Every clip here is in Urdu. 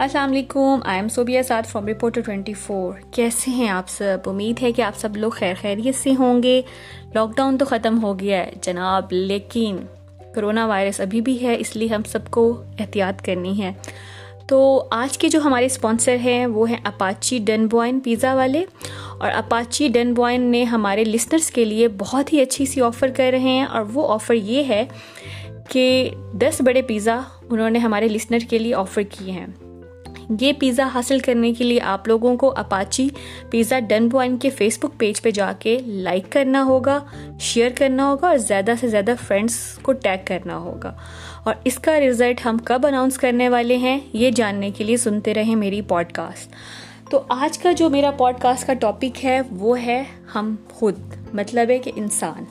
السلام علیکم I am Sobia Saad from reporter twenty four کیسے ہیں آپ سب؟ امید ہے کہ آپ سب لوگ خیر خیریت سے ہوں گے۔ لاک ڈاؤن تو ختم ہو گیا ہے جناب، لیکن کرونا وائرس ابھی بھی ہے، اس لیے ہم سب کو احتیاط کرنی ہے۔ تو آج کے جو ہمارے اسپانسر ہیں، وہ ہیں اپاچی ڈن بوائن پیزا والے۔ اور اپاچی ڈن بوائن نے ہمارے لسنرس کے لیے بہت ہی اچھی سی آفر کر رہے ہیں۔ اور وہ آفر یہ ہے کہ دس بڑے پیزا انہوں نے ہمارے لسنر کے لیے آفر کیے ہیں۔ یہ پیزا حاصل کرنے کے لیے آپ لوگوں کو اپاچی پیزا ڈن بوائن کے فیس بک پیج پہ جا کے لائک کرنا ہوگا، شیئر کرنا ہوگا اور زیادہ سے زیادہ فرینڈس کو ٹیگ کرنا ہوگا۔ اور اس کا رزلٹ ہم کب اناؤنس کرنے والے ہیں، یہ جاننے کے لیے سنتے رہیں میری پوڈ کاسٹ تو آج کا جو میرا پوڈ کاسٹ کا ٹاپک ہے، وہ ہے ہم خود مطلب ہے کہ انسان۔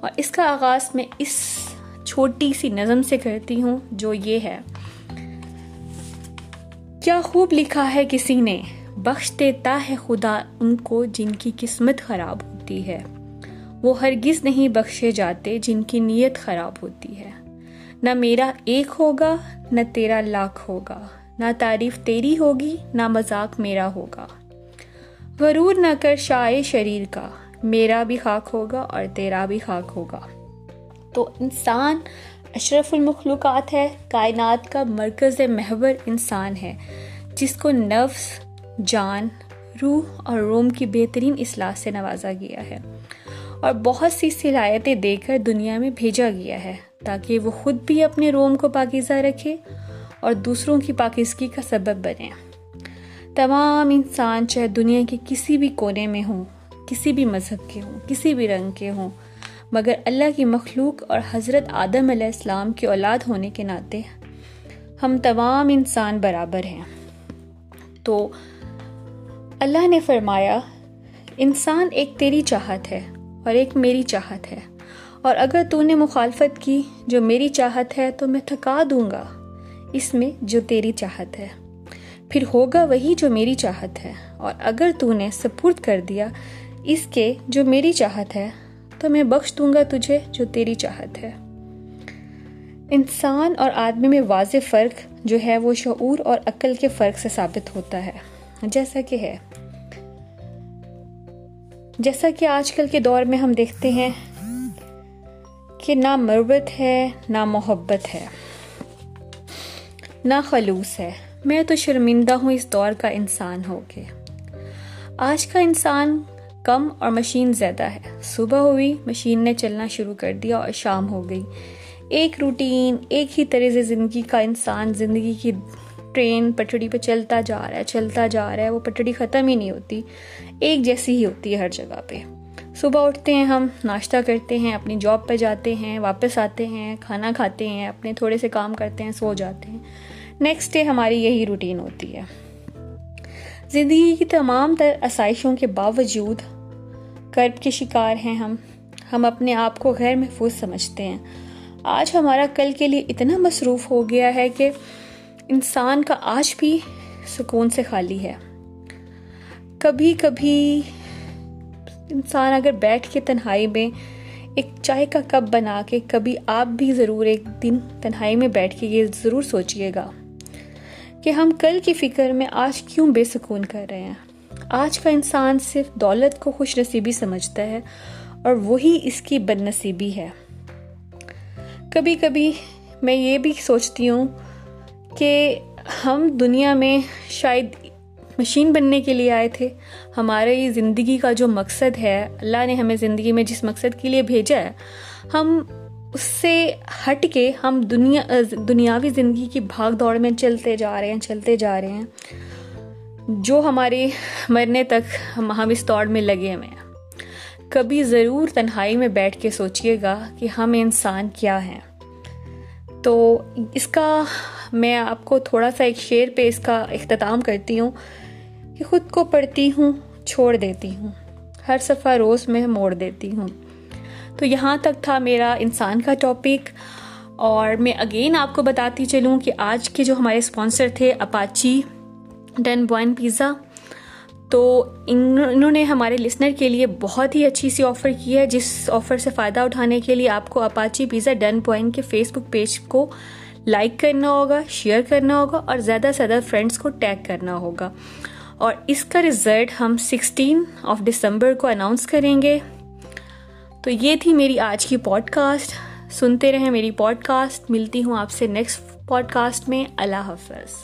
اور اس کا آغاز میں اس چھوٹی سی نظم سے کرتی ہوں جو یہ ہے۔ کیا خوب لکھا ہے کسی نے؟ بخش دیتا ہے خدا ان کو جن کی قسمت خراب ہوتی ہے۔ وہ ہرگز نہیں بخشے جاتے جن کی نیت خراب ہوتی ہے۔ نہ میرا ایک ہوگا، نہ تیرا لاکھ ہوگا۔ نہ تعریف تیری ہوگی، نہ مذاق میرا ہوگا۔ غرور نہ کر شائع شریر کا۔ میرا بھی خاک ہوگا اور تیرا بھی خاک ہوگا۔ تو انسان اشرف المخلوقات ہے، کائنات کا مرکز محور انسان ہے، جس کو نفس، جان، روح اور روم کی بہترین اصلاح سے نوازا گیا ہے۔ اور بہت سی صلاحیتیں دے کر دنیا میں بھیجا گیا ہے، تاکہ وہ خود بھی اپنے روم کو پاکیزہ رکھے اور دوسروں کی پاکیزگی کا سبب بنے۔ تمام انسان چاہے دنیا کے کسی بھی کونے میں ہوں، کسی بھی مذہب کے ہوں، کسی بھی رنگ کے ہوں مگر اللہ کی مخلوق اور حضرت آدم علیہ السلام کی اولاد ہونے کے ناطے ہم تمام انسان برابر ہیں۔ تو اللہ نے فرمایا، انسان ایک تیری چاہت ہے اور ایک میری چاہت ہے۔ اور اگر تو نے مخالفت کی جو میری چاہت ہے تو میں تھکا دوں گا۔ اس میں جو تیری چاہت ہے، پھر ہوگا وہی جو میری چاہت ہے۔ اور اگر تو نے سپرد کر دیا اس کے جو میری چاہت ہے تو میں بخش دوں گا تجھے جو تیری چاہت ہے۔ انسان اور آدمی میں واضح فرق جو ہے وہ شعور اور عقل کے فرق سے ثابت ہوتا ہے۔ جیسا کہ ہے۔ جیسا کہ آج کل کے دور میں ہم دیکھتے ہیں کہ نہ مربت ہے، نہ محبت ہے۔ نہ خلوص ہے۔ میں تو شرمندہ ہوں اس دور کا انسان ہو کے۔ آج کا انسان کم اور مشین زیادہ ہے۔ صبح ہوئی، مشین نے چلنا شروع کر دیا اور شام ہو گئی۔ ایک روٹین، ایک ہی طرح سے زندگی کا انسان، زندگی کی ٹرین پٹڑی پہ چلتا جا رہا ہے، چلتا جا رہا ہے۔ وہ پٹڑی ختم ہی نہیں ہوتی، ایک جیسی ہی ہوتی ہے ہر جگہ پہ۔ صبح اٹھتے ہیں ہم، ناشتہ کرتے ہیں، اپنی جاب پہ جاتے ہیں، واپس آتے ہیں، کھانا کھاتے ہیں، اپنے تھوڑے سے کام کرتے ہیں، سو جاتے ہیں۔ نیکسٹ ڈے ہماری یہی روٹین ہوتی ہے۔ زندگی کی تمام تر آسائشوں کے باوجود کرب کے شکار ہیں ہم۔ ہم اپنے آپ کو غیر محفوظ سمجھتے ہیں۔ آج ہمارا کل کے لیے اتنا مصروف ہو گیا ہے کہ انسان کا آج بھی سکون سے خالی ہے۔ کبھی کبھی انسان اگر بیٹھ کے تنہائی میں ایک چائے کا کپ بنا کے کبھی آپ بھی ضرور ایک دن تنہائی میں بیٹھ کے یہ ضرور سوچئے گا۔ کہ ہم کل کی فکر میں آج کیوں بے سکون کر رہے ہیں؟ آج کا انسان صرف دولت کو خوش نصیبی سمجھتا ہے اور وہی اس کی بد نصیبی ہے۔ کبھی کبھی میں یہ بھی سوچتی ہوں کہ ہم دنیا میں شاید مشین بننے کے لیے آئے تھے۔ ہمارے زندگی کا جو مقصد ہے، اللہ نے ہمیں زندگی میں جس مقصد کے لیے بھیجا ہے، ہم اس سے ہٹ کے ہم دنیا، دنیاوی زندگی کی بھاگ دوڑ میں چلتے جا رہے ہیں، چلتے جا رہے ہیں۔ جو ہمارے مرنے تک ہم اس دوڑ میں لگے ہوئے ہیں۔ کبھی ضرور تنہائی میں بیٹھ کے سوچئے گا کہ ہم انسان کیا ہیں۔ تو اس کا میں آپ کو تھوڑا سا ایک شعر پہ اس کا اختتام کرتی ہوں کہ خود کو پڑھتی ہوں، چھوڑ دیتی ہوں۔ ہر صفحہ روز میں موڑ دیتی ہوں۔ تو یہاں تک تھا میرا انسان کا ٹاپک اور میں اگین آپ کو بتاتی چلوں کہ آج کے جو ہمارے اسپانسر تھے اپاچی ڈن بوائن پیزا تو انہوں نے ہمارے لسنر کے لیے بہت ہی اچھی سی آفر کی ہے، جس آفر سے فائدہ اٹھانے کے لیے آپ کو اپاچی پیزا ڈن بوائن کے فیس بک پیج کو لائک کرنا ہوگا شیئر کرنا ہوگا اور زیادہ سے زیادہ فرینڈس کو ٹیگ کرنا ہوگا۔ اور اس کا رزلٹ ہم سکسٹین آف دسمبر کو اناؤنس کریں گے۔ تو یہ تھی میری آج کی پوڈ کاسٹ سنتے رہیں میری پوڈ کاسٹ ملتی ہوں آپ سے نیکسٹ پوڈ کاسٹ میں. اللہ حافظ.